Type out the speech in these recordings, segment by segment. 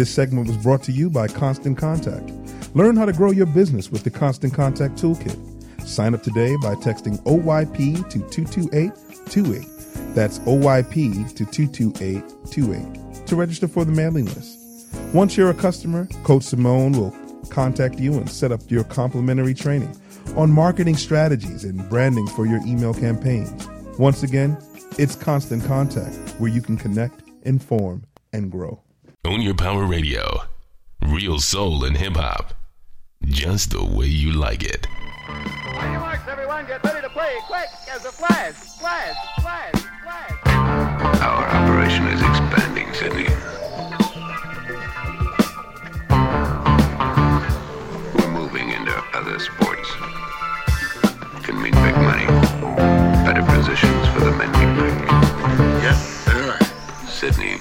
This segment was brought to you by Constant Contact. Learn how to grow your business with the Constant Contact Toolkit. Sign up today by texting OYP to 22828. That's OYP to 22828 to register for the mailing list. Once you're a customer, Coach Simone will contact you and set up your complimentary training on marketing strategies and branding for your email campaigns. Once again, it's Constant Contact where you can connect, inform, and grow. Own Your Power Radio. Real soul and hip hop. Just the way you like it. On your marks, everyone, get ready to play quick as a flash, flash, flash, flash. Our operation is expanding, Sydney. We're moving into other sports. Can mean big money, better positions for the men we pick. Yes, sir. Sydney,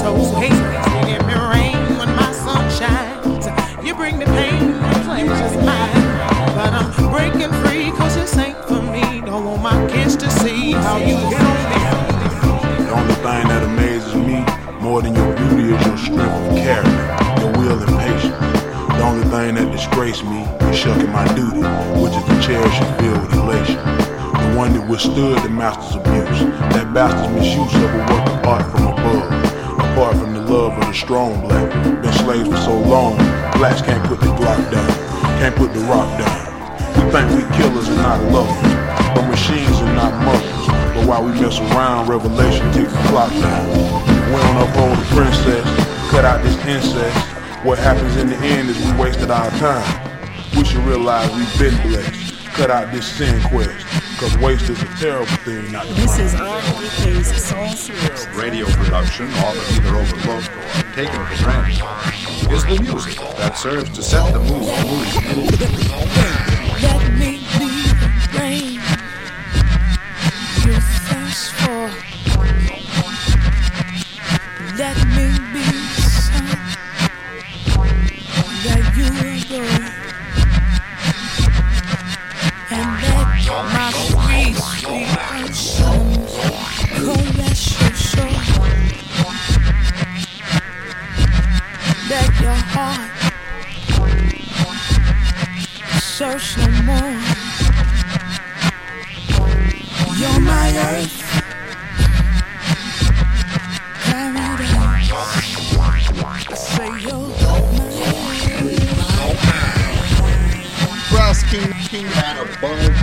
so hastily. You give me rain when my sun shines. You bring me pain when pleasure's mine. But I'm breaking free cause this ain't for me. Don't want my kids to see how you hit on me. The only thing that amazes me more than your beauty is your strength of character, your will and patience. The only thing that disgraced me is shucking my duty, which is to cherish and feel with elation. The one that withstood the master's abuse, that bastard's misuse of a work of art from above. Apart from the love of the strong black, been slaves for so long, blacks can't put the block down, can't put the rock down. We think we killers and not lovers, but machines and not mothers. But while we mess around, revelation takes the clock down. We don't uphold the princess, cut out this incest. What happens in the end is we wasted our time. We should realize we've been blessed. Cut out this sin quest, cause waste is a terrible thing not to This find. is R&Bekay's Soul Series. radio production, often either overlooked or taken for granted, is the music that serves to set the mood. Search no more. You're my earth. Paradise. Say you're Brass King, King Man above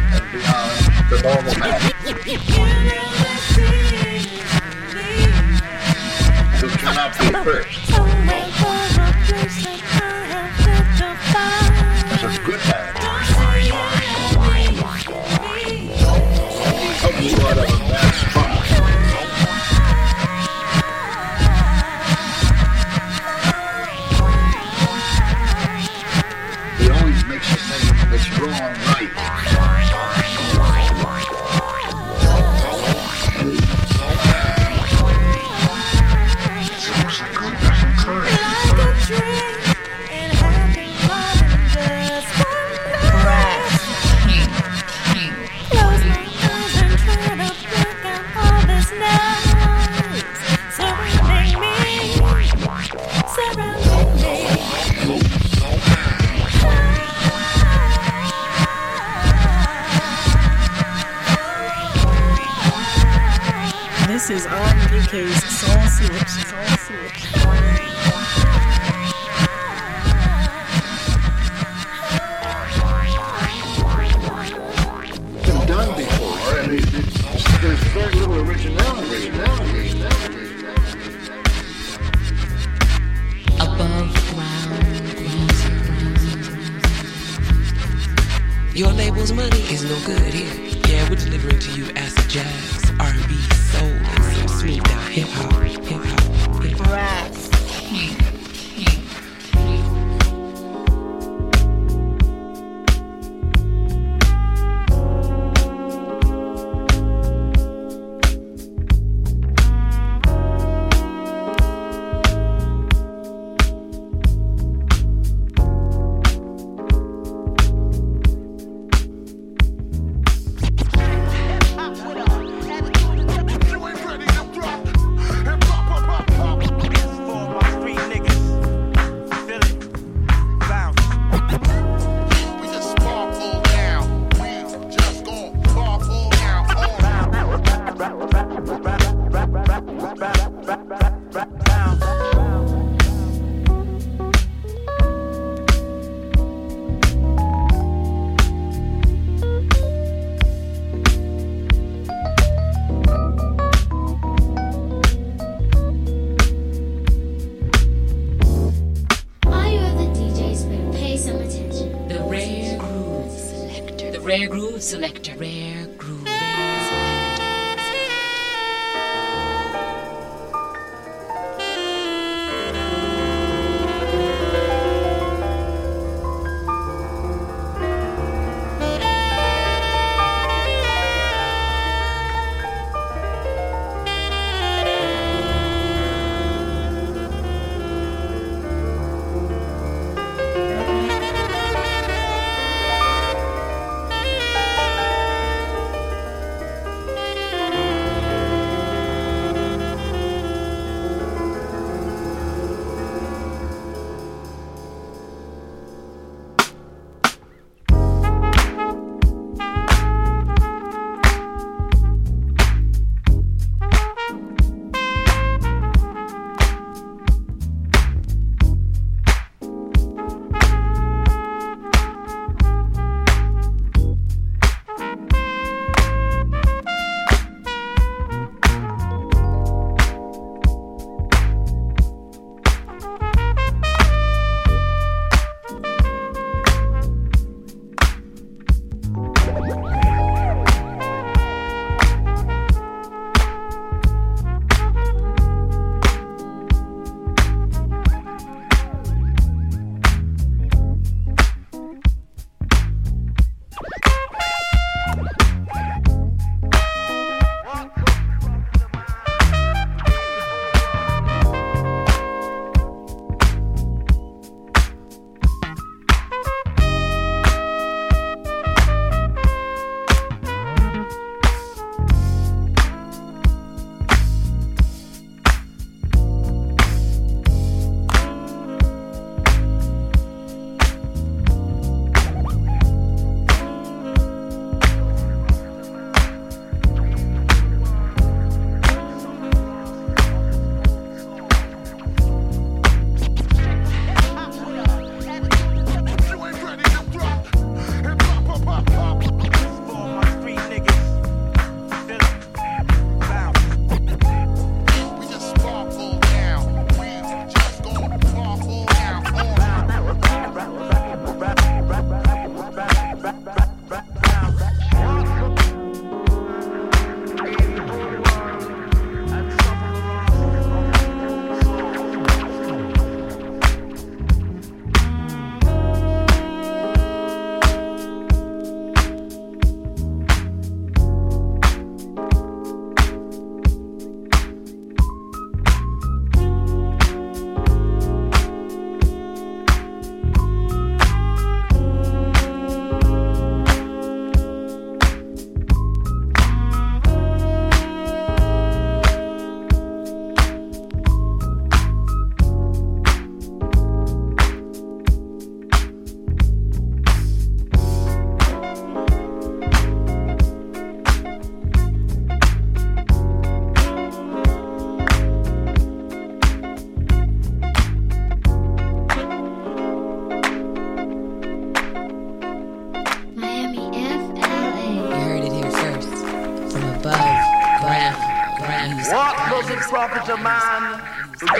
good here. Yeah, we're delivering to you acid jazz, R&B, soul, and some smooth down hip hop, hip hop, hip hop.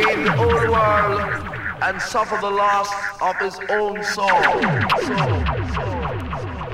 Gain the whole world and suffer the loss of his own soul? soul, soul. Miami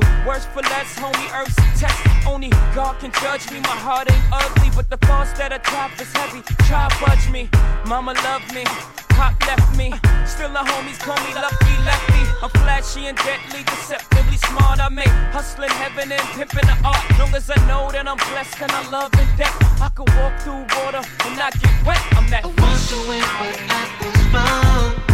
do. Worse for less, homie, earth's a test. Only God can judge me. My heart ain't ugly, but the thoughts that I drop is heavy. Try budge me. Mama loved me. Pop left me. Still the homies call me Lucky Lefty. I'm flashy and deadly, deceptively smart. I make hustling heaven and pimping the art. Long as I know that I'm blessed and I love and death. I could walk through water and not get wet. I'm that. I once went where I was born.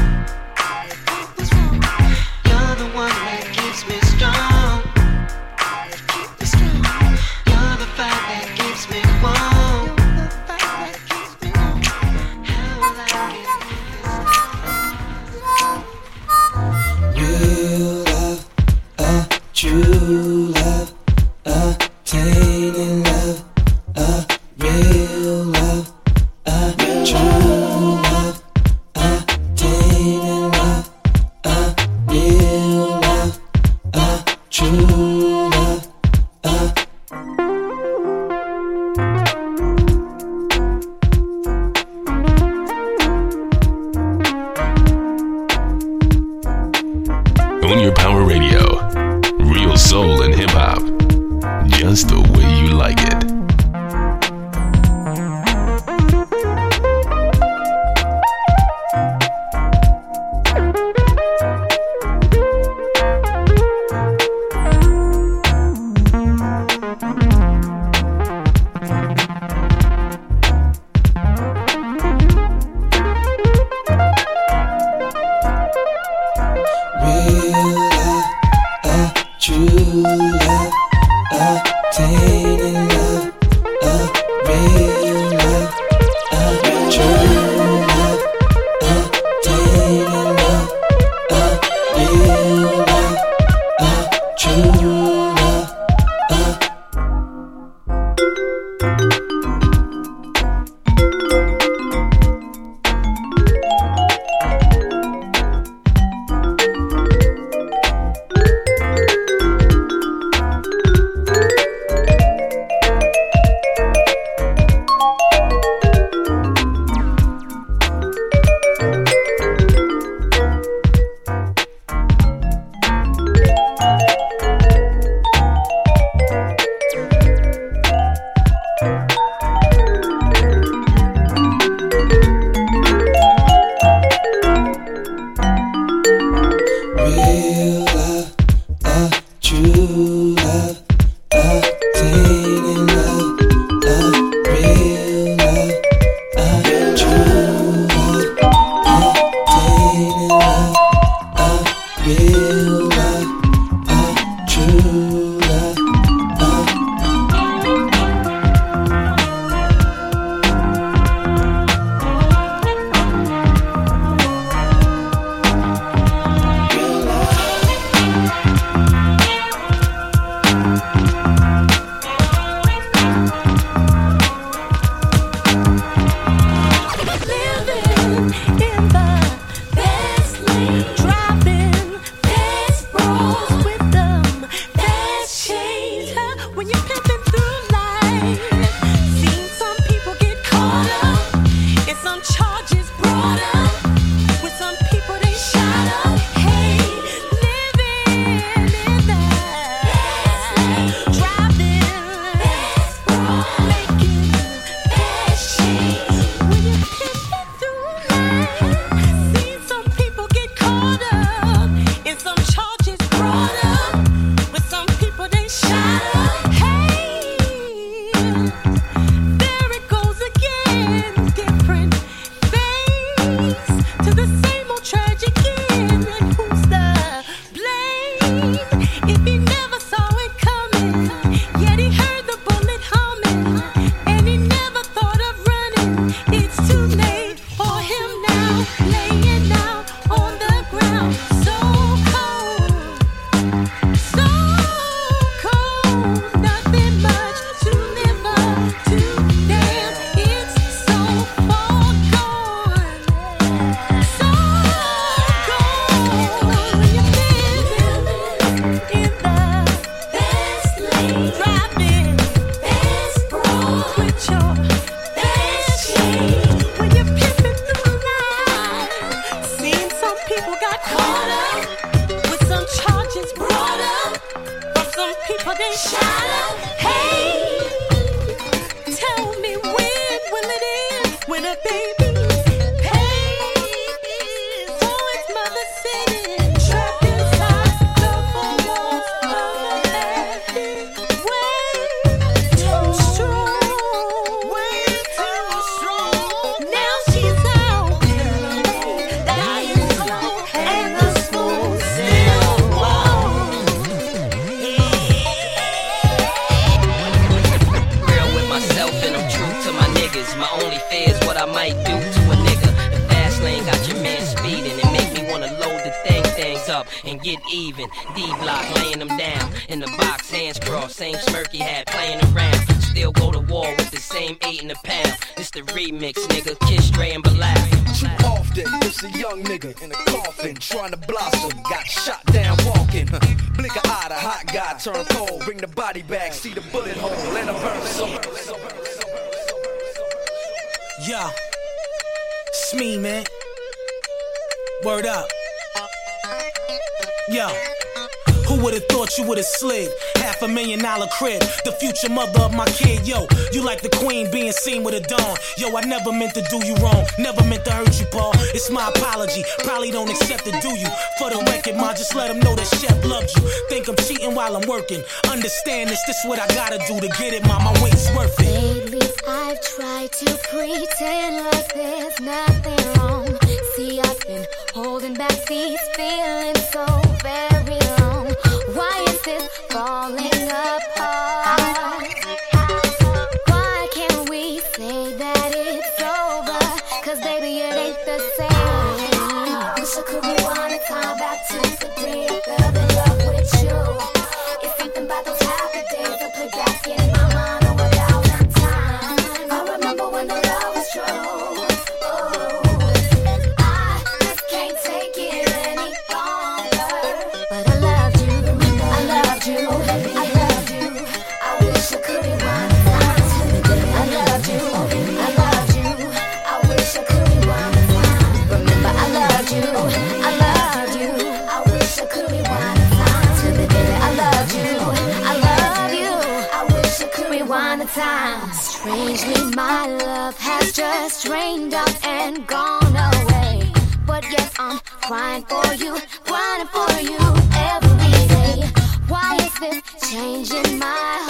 crib, the future mother of my kid. Yo, you like the queen being seen with a don. Yo, I never meant to do you wrong, never meant to hurt you, Paul. It's my apology, probably don't accept it, do you? For the record, ma, just let them know that Chef loves you. Think I'm cheating while I'm working. Understand this, this what I gotta do to get it, ma. My weight's worth it. Lately, I've tried to pretend like there's nothing wrong. See, I've been holding back these feelings so very long. Why is this falling up? strangely, my love has just drained up and gone away. But yes, I'm crying for you, crying for you every day. Why is this changing my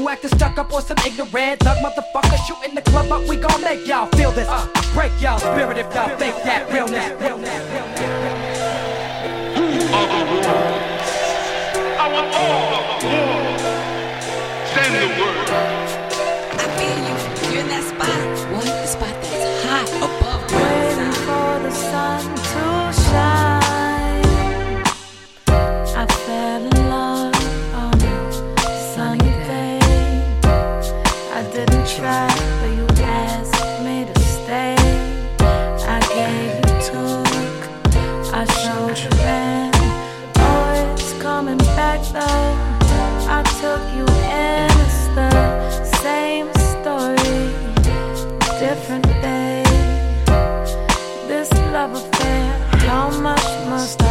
who acting stuck up or some ignorant thug motherfucker shooting the club up. We gon' make y'all feel this, break y'all spirit if y'all fake that realness. realness. coming back though. I took you in, it's the same story, different day. This love affair, how much must I?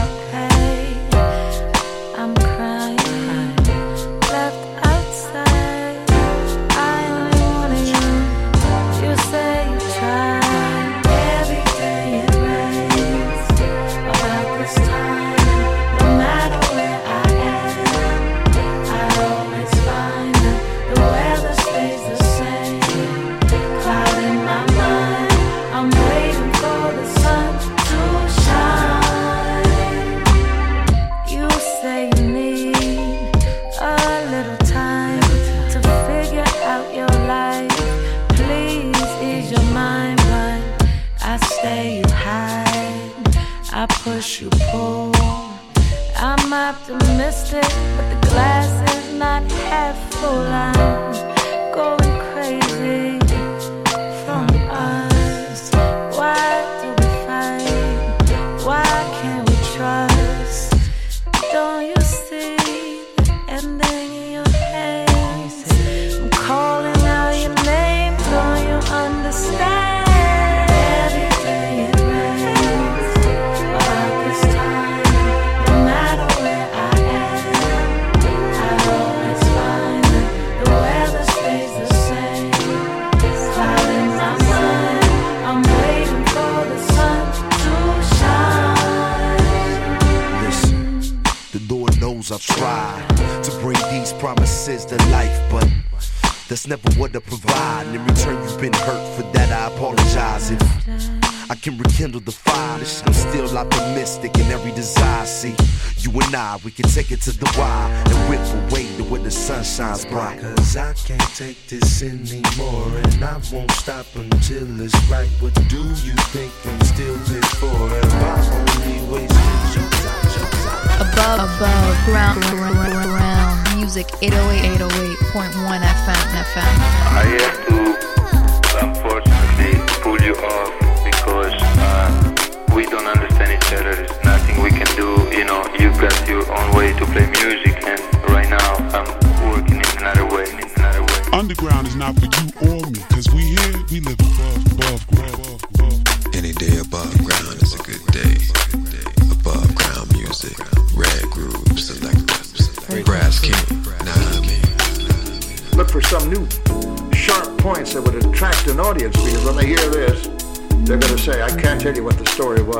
we can take it to the wild and whip away to where the sun shines bright. Cause I can't take this anymore, and I won't stop until it's right. What do you think I'm still here for? If I only wasted your time, above, above ground, ground, ground, ground music 808 808.1 FM, FM. I have to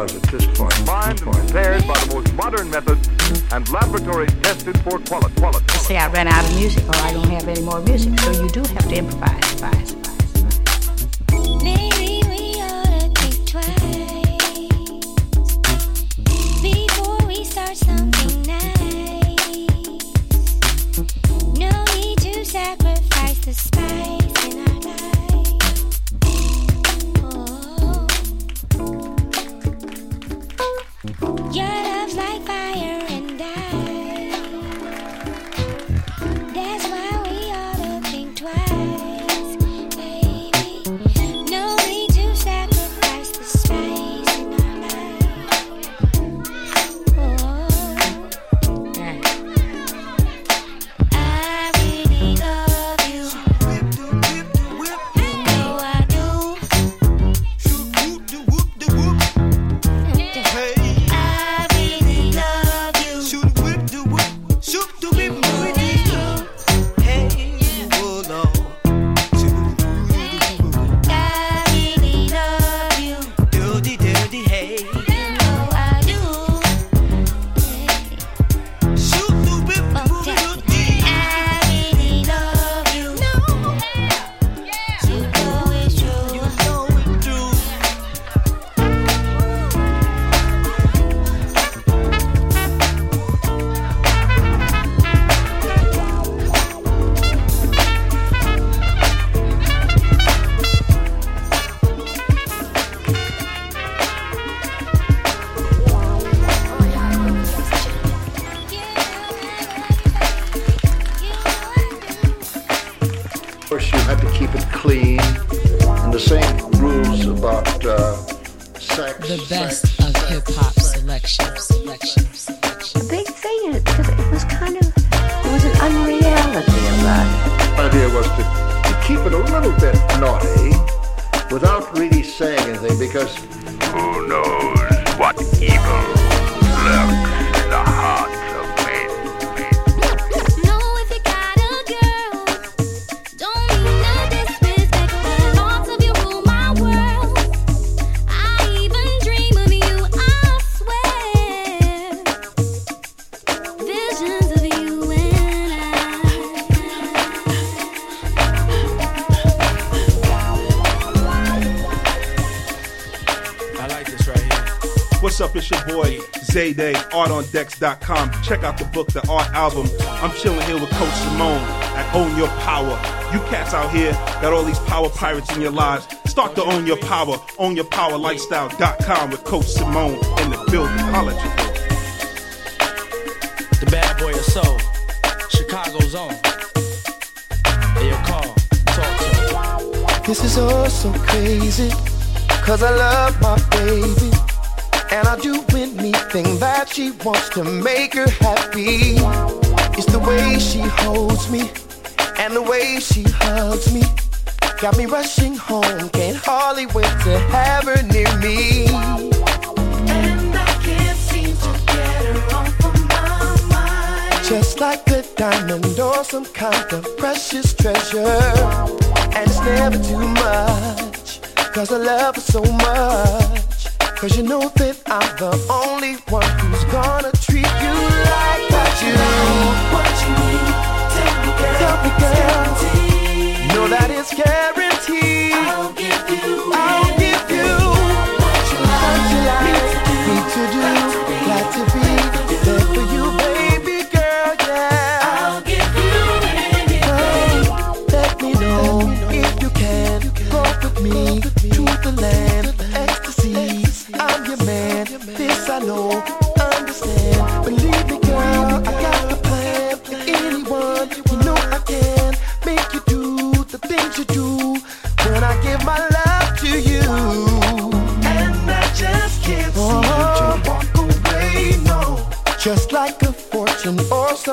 was at this point. Combined and prepared by the most modern methods and laboratories tested for quality. quality. See, I ran out of music, or I don't have any more music, so you do have to improvise. the same rules about uh, sex. The best sex, of hip hop selections. Selections. The big thing is because it was kind of it was an unreality about it. The idea was to, to keep it a little bit naughty without really saying anything because who knows what evil Day Day, artondex.com. Check out the book, the art album. I'm chilling here with Coach Simone at Own Your Power. You cats out here got all these power pirates in your lives. Start to own your power, ownyourpowerlifestyle.com with Coach Simone in the building. Holla The bad boy of soul, Chicago's own. Your call, talk to. This is all so crazy, cause I love my baby. And I do anything that she wants to make her happy. It's the way she holds me, and the way she hugs me. Got me rushing home, can't hardly wait to have her near me. And I can't seem to get her off of my mind. Just like a diamond or some kind of precious treasure. And it's never too much, cause I love her so much. Cause you know that I'm the only one who's gonna treat you like I do. What you need, tell me, girl. Tell me, girl. Know that it's guaranteed. I'll give you I'll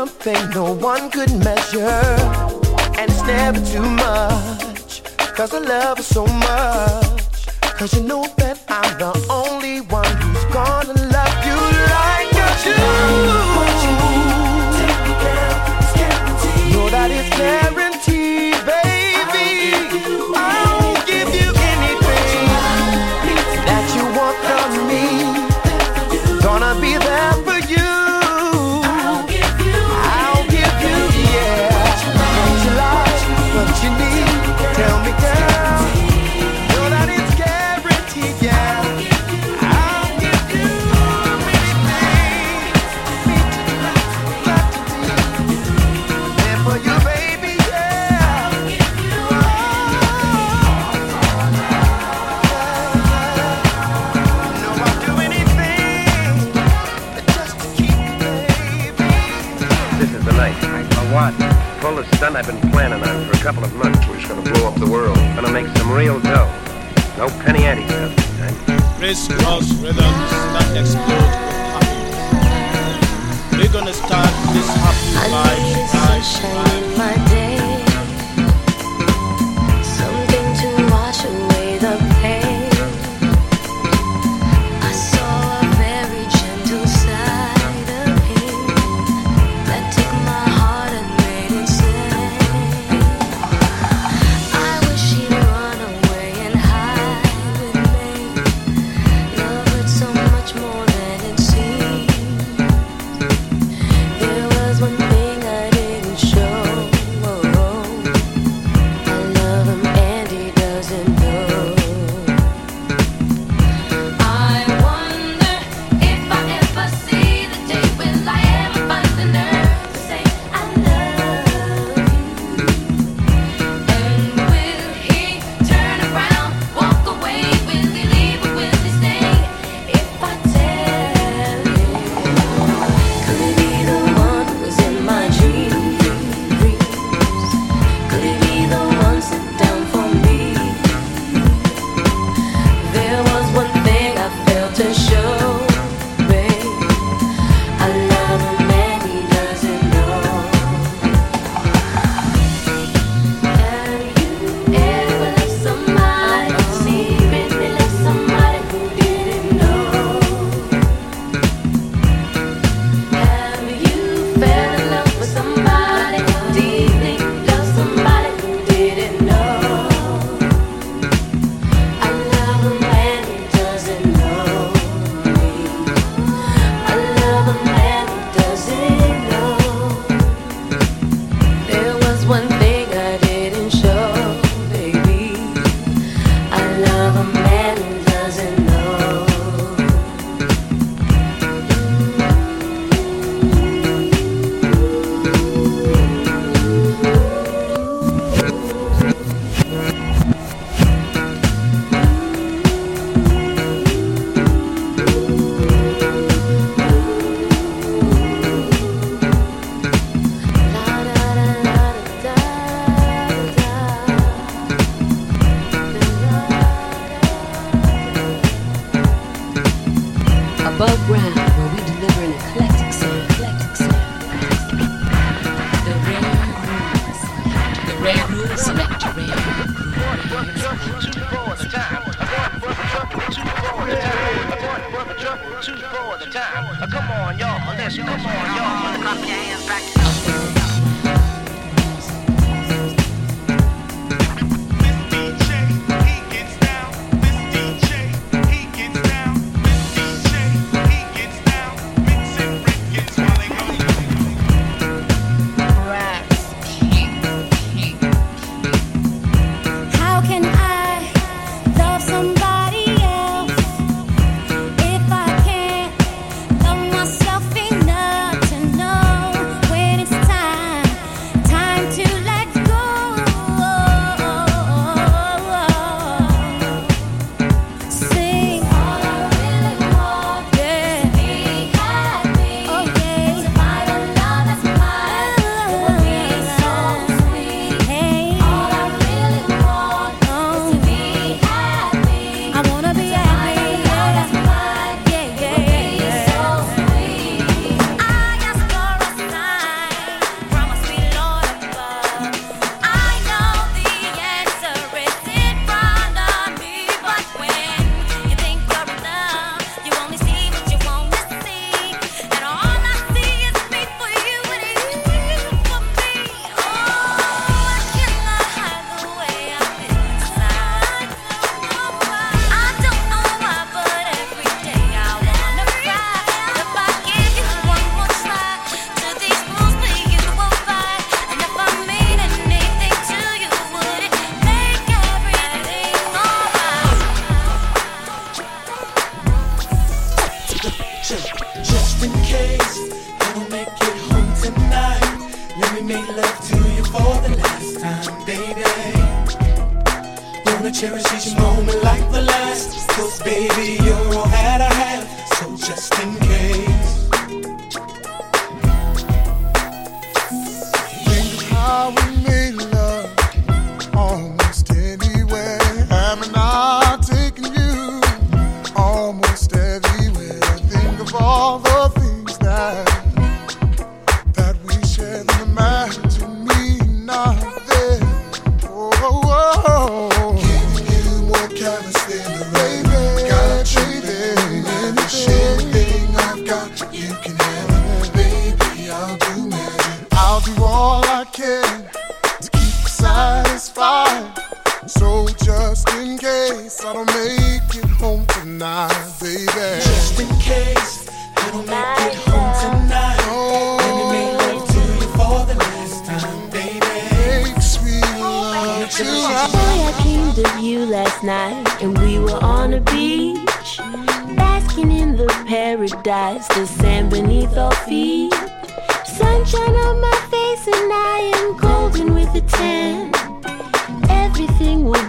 something no one could measure. And it's never too much. Cause I love her so much. Cause you know that I'm the couple of months. We're just gonna blow up the world. Gonna make some real dough. No penny ante stuff this time. Crisscross rhythms that explode with happiness. We're gonna start this happy vibes, vibes, vibes.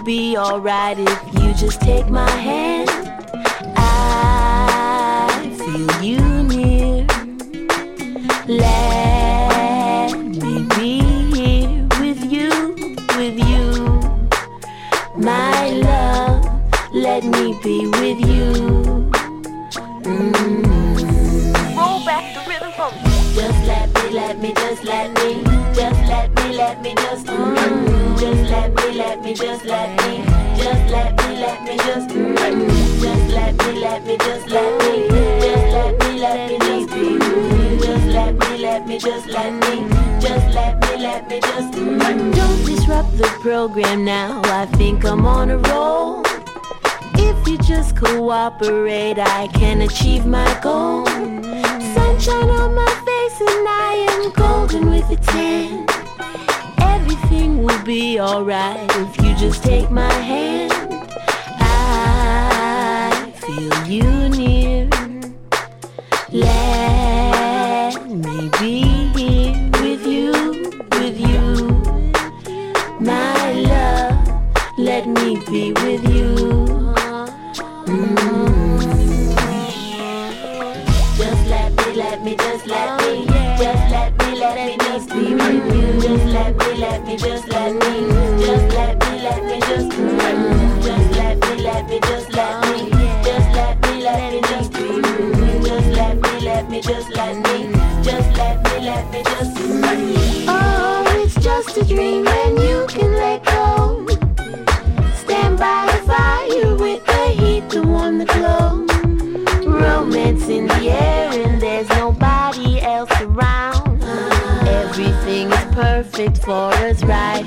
be alright if you just take my hand. I feel you. me, just let me, just let me, let me just, mm, mm, just let me, let me, just let me, just let me, let me just be, mm, just let me, let me, just let me, just let me, let me just. Don't disrupt the program now. I think I'm on a roll. If you just cooperate, I can achieve my goal. Sunshine on my face, and I am golden with a tan everything will be alright if you just take my hand. I feel you need. a dream when you can let go. Stand by the fire with the heat to warm the glow. Romance in the air and there's nobody else around. Everything is perfect for us right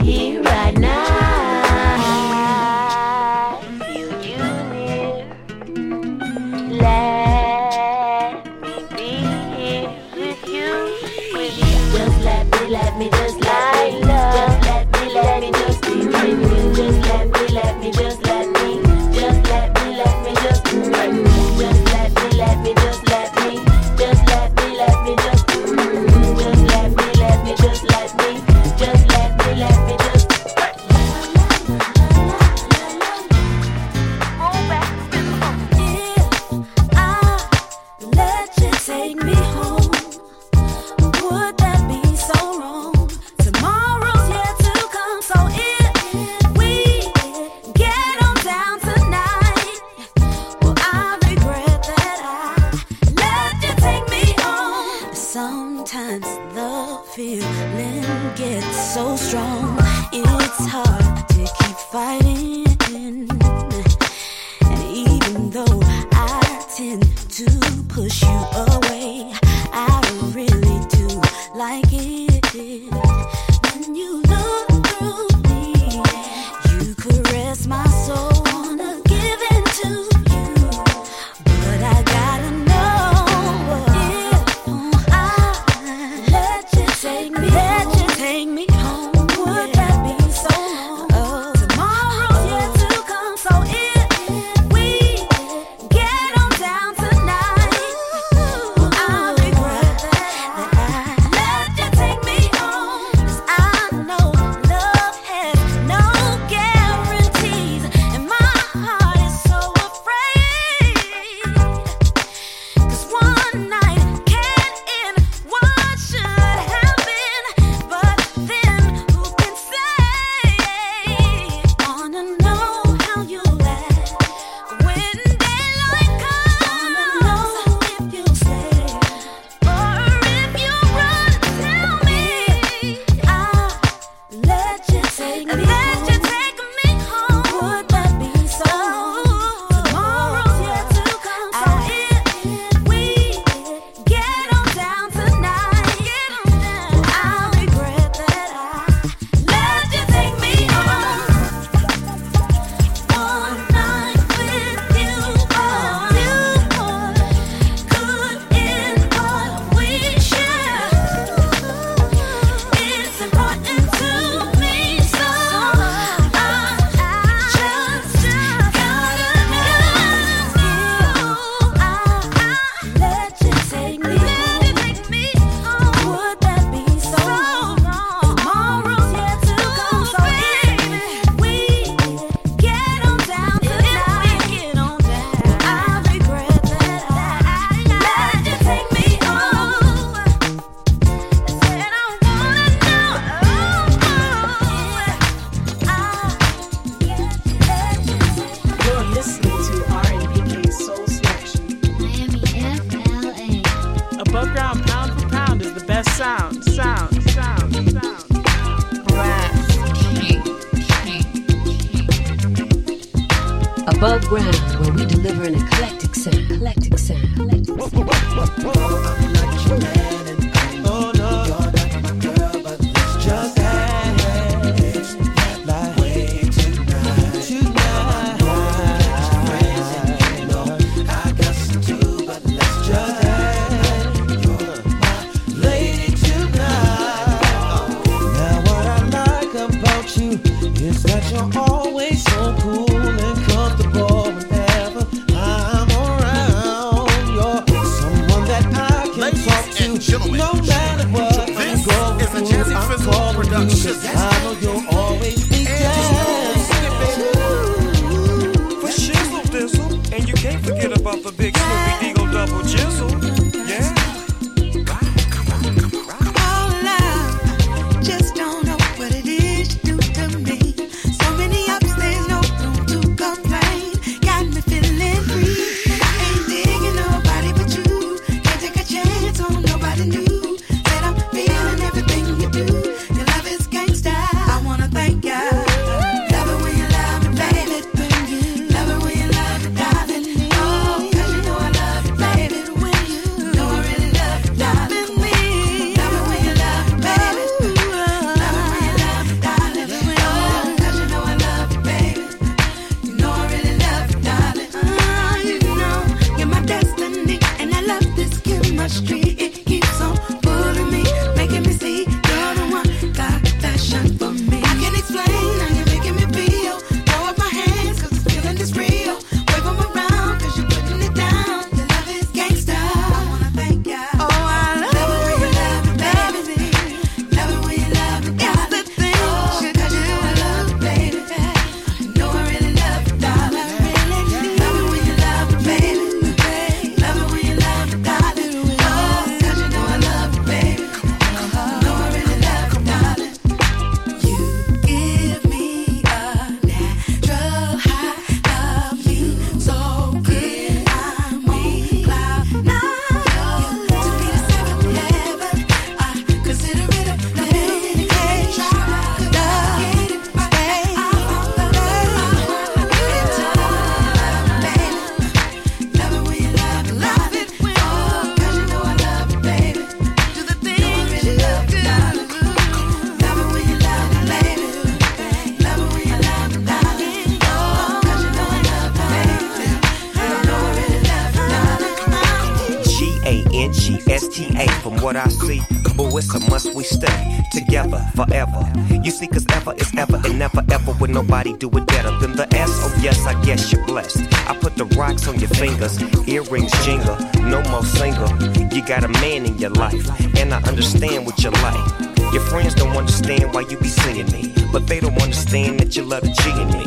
nobody do it better than the S. Oh, yes, I guess you're blessed. I put the rocks on your fingers, earrings jingle, no more single. You got a man in your life, and I understand what you like. Your friends don't understand why you be seeing me, but they don't understand that you love the G in me.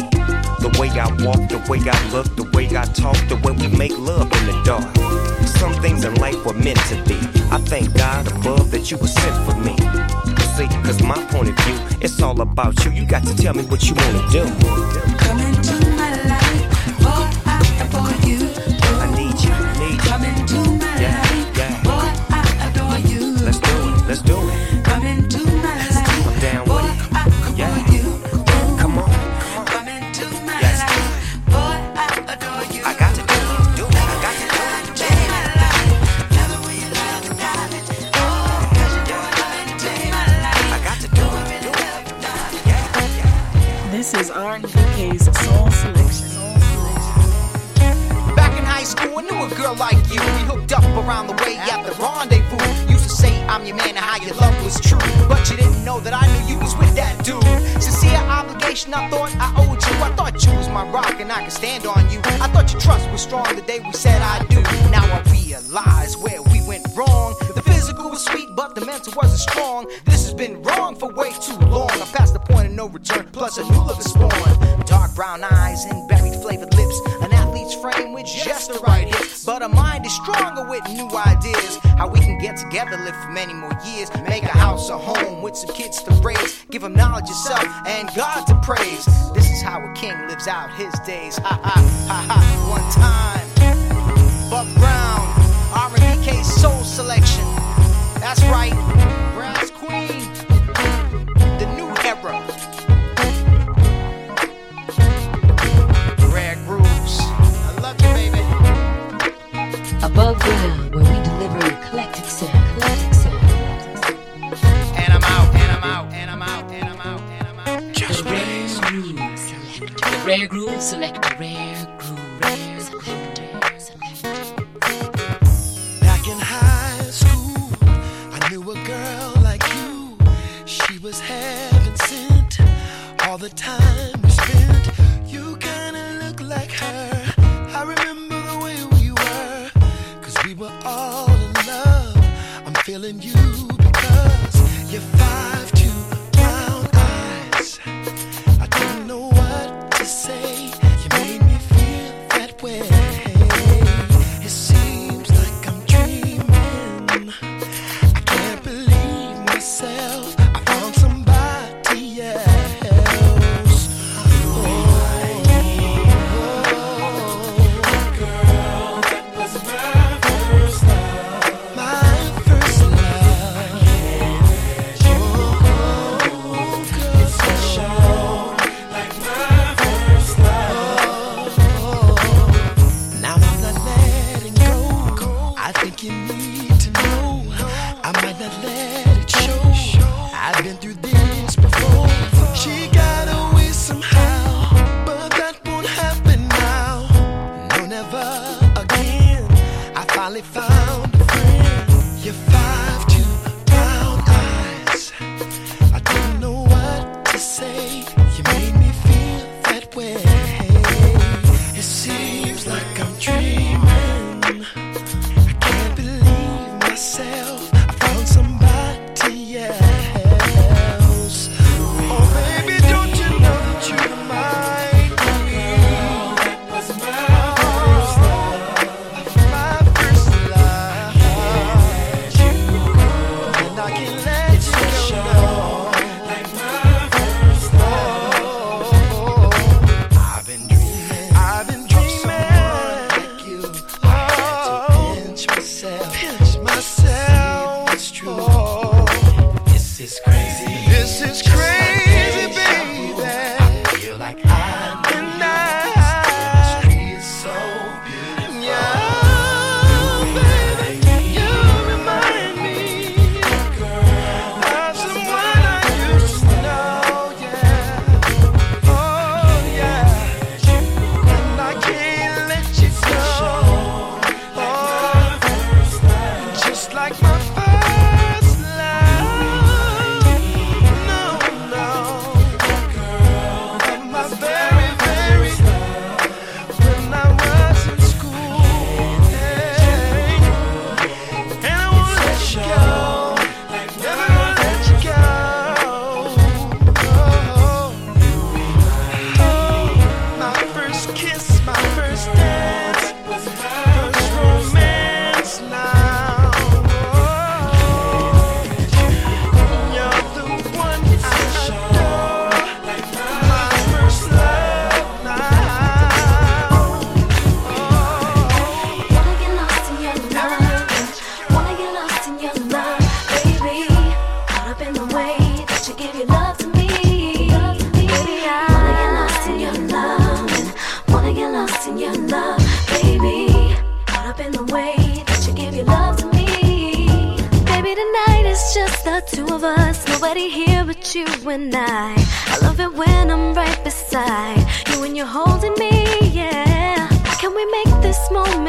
The way I walk, the way I look, the way I talk, the way we make love in the dark. Some things in life were meant to be. I thank God above that you were sent for me. See, cause my point of view, it's all about you. You got to tell me what you wanna do. I thought I owed you. I thought you was my rock and I could stand on you. I thought your trust was strong the day we said I do. Now I realize where we went wrong. The physical was sweet, but the mental wasn't strong. This has been wrong for way too long. I passed the point of no return, plus a new look is born. Dark brown eyes and flavored lips. An athlete's frame with just the right hips. But a mind is stronger with new ideas. How we can get together, live for many more years. Make a house a home with some kids to raise. Give them knowledge of self and God to praise. This is how a king lives out his days. Ha ha ha ha. One time. Buck Brown, R&Bekay Soul Selection. That's right. Rare groove select. The rare groove. Rare groove. Back in high school, I knew a girl like you. She was heaven sent. All the time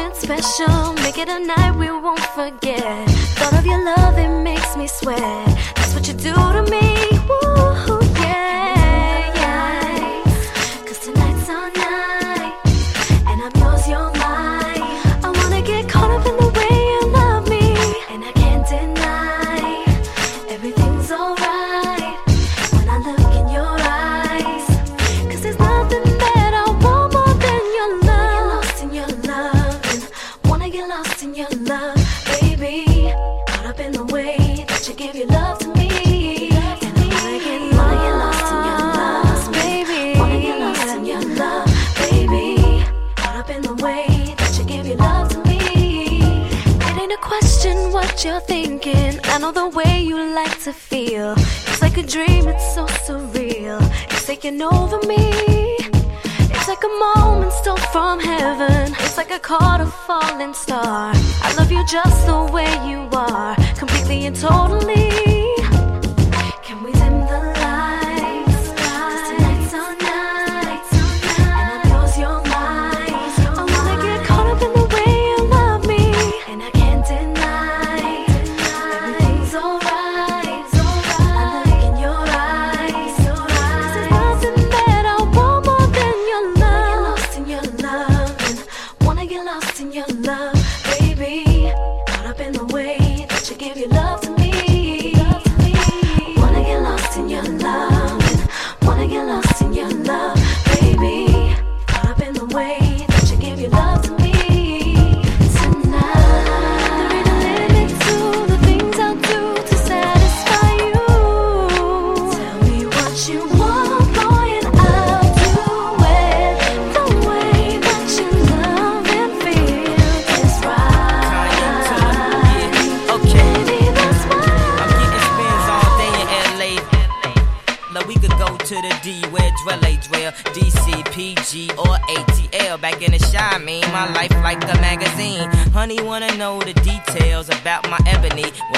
moment special? Make it a night we won't forget. Thought of your love, it makes me sweat. That's what you do to me. You're thinking. I know the way you like to feel. It's like a dream, it's so surreal. It's taking over me. It's like a moment stole from heaven. It's like a caught a falling star. I love you just the way you are, completely and totally.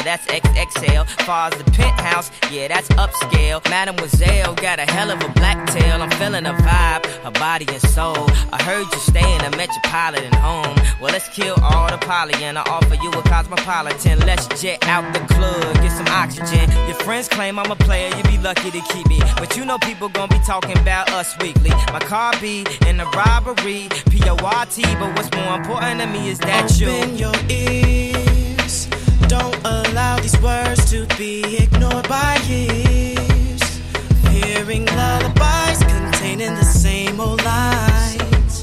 That's XXL. Far as the penthouse, yeah, that's upscale. Mademoiselle got a hell of a black tail. I'm feeling a vibe, her body and soul. I heard you stay in a metropolitan home. Well, let's kill all the poly and I offer you a cosmopolitan. Let's jet out the club, get some oxygen. Your friends claim I'm a player, You'd be lucky to keep me. But you know people gonna be talking about us weekly. My car be in the robbery, P-O-R-T. But what's more important to me is that you. Open your ears. Allow these words to be ignored by years. Hearing lullabies containing the same old lines.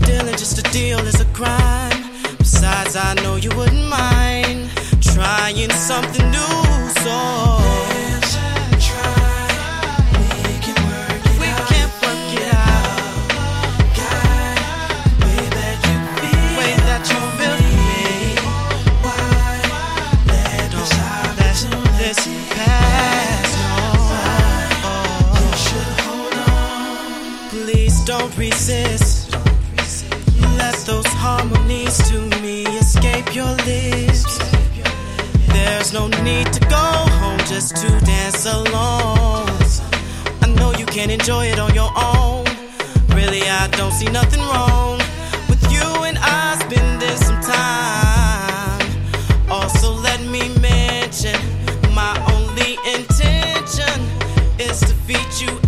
Dealing just a deal is a crime. Besides, I know you wouldn't mind trying something new. Don't resist. Let those harmonies to me escape your lips. There's no need to go home just to dance alone. I know you can enjoy it on your own. Really, I don't see nothing wrong with you and I spending some time. Also, let me mention my only intention is to feed you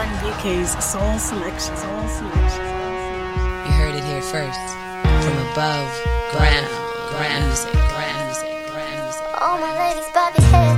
R&Bekay's Soul Selection. Soul Selection. You heard it here first. From above ground, ground music, ground music, ground music. All my ladies, Bobby head.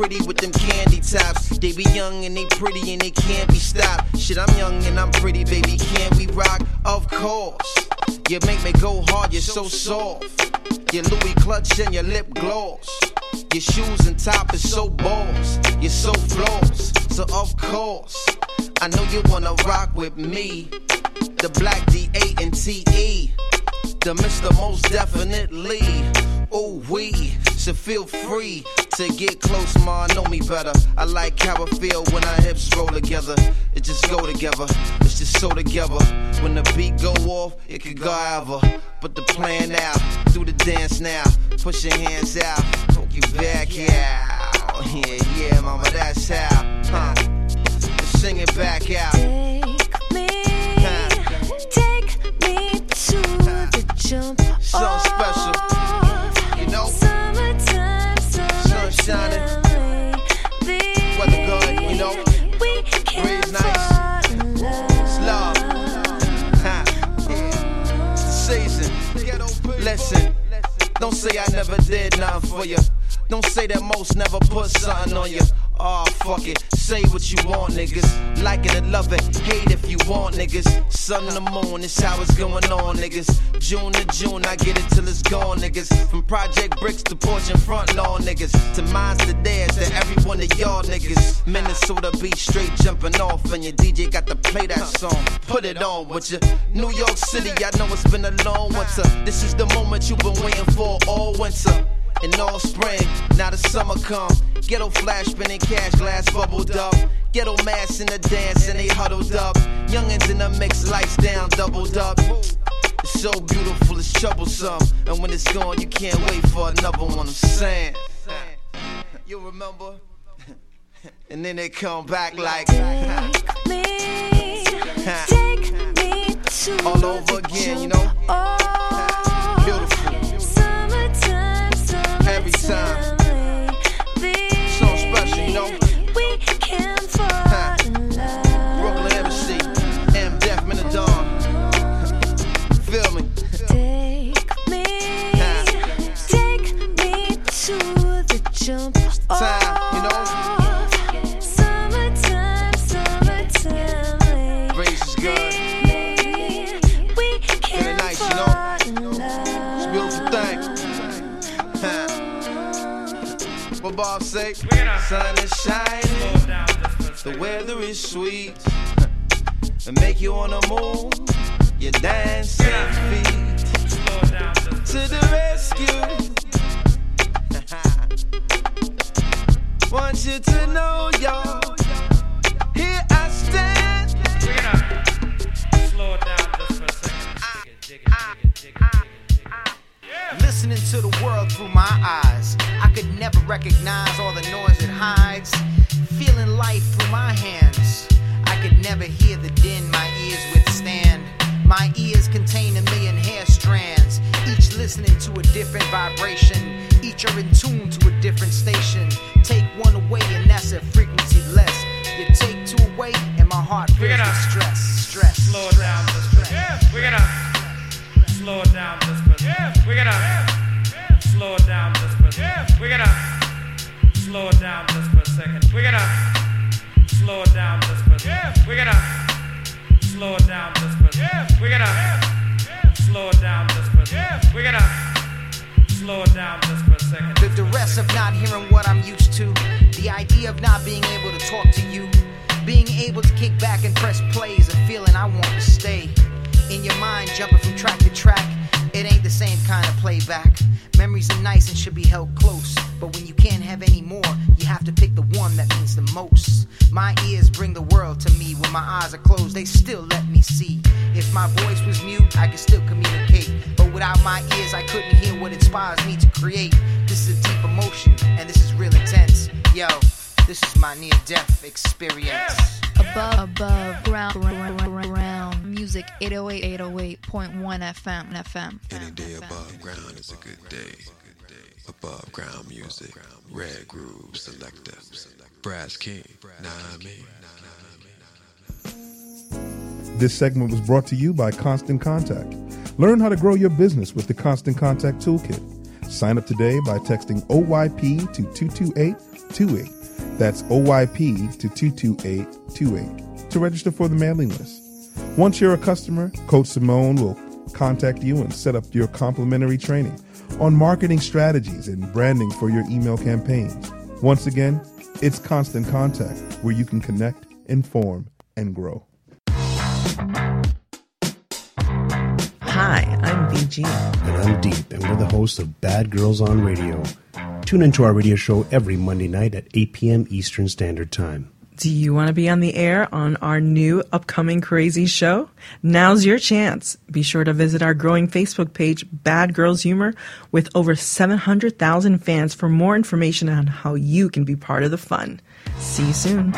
Pretty with them candy tops. They be young and they pretty and I never did nothing for you. Don't say that most never put something on you. Oh, fuck it. Say what you want, niggas. Like it or love it. Hate if you want, niggas. Sun in the it's how it's going on, niggas. June to June, I get it till it's gone, niggas. From Project Bricks to porch front lawn, niggas. To mines to theirs, to every one of y'all, niggas. Minnesota beat straight jumping off, and your DJ got to play that song. Put it on with you. New York City, I know it's been a long winter. This is the moment you've been waiting for all winter and all spring. Now the summer come. Ghetto flash spinning cash glass bubbled up. Ghetto mass in the dance and they huddled up. Youngins in the mix, lights down, doubled up. It's so beautiful, it's troublesome. And when it's gone, you can't wait for another one. I'm saying. You remember? and then they come back like. Take me, take me to All over again, you know? happy time, special, you know. We can fall in love. Brooklyn Embassy, M. Def Feel me. Take me, take me to the jump. Time. Bob say? Sun is shining, the weather is sweet, and make you wanna move your dancing feet to the rescue. Want you to know, y'all. Listening to the world through my eyes, I could never recognize all the noise it hides. Feeling life through my hands, I could never hear the din my ears withstand. My ears contain a million hair strands, each listening to a different vibration. Each are in tune to a different be held close. But when you can't have any more, you have to pick the one that means the most. My ears bring the world to me. When my eyes are closed, they still let me see. If my voice was mute, I could still communicate. But without my ears, I couldn't hear what inspires me to create. This is a deep emotion, and this is real intense. Yo, this is my near death experience. Above, above, ground, ground, ground, music 808, 808.1 FM, FM. Any day above ground is a good day. Above ground music, red groove selector, brass king. This segment was brought to you by Constant Contact. Learn how to grow your business with the Constant Contact Toolkit. Sign up today by texting OYP to 22828. That's OYP to 22828 to register for the mailing list. Once you're a customer, Coach Simone will contact you and set up your complimentary training on marketing strategies and branding for your email campaigns. Once again, it's Constant Contact where you can connect, inform, and grow. Hi, I'm BG. And I'm Deep, and we're the hosts of Bad Girls on Radio. Tune into our radio show every Monday night at 8 p.m. Eastern Standard Time. Do you want to be on the air on our new upcoming crazy show? Now's your chance. Be sure to visit our growing Facebook page, Bad Girls Humor, with over 700,000 fans for more information on how you can be part of the fun. See you soon.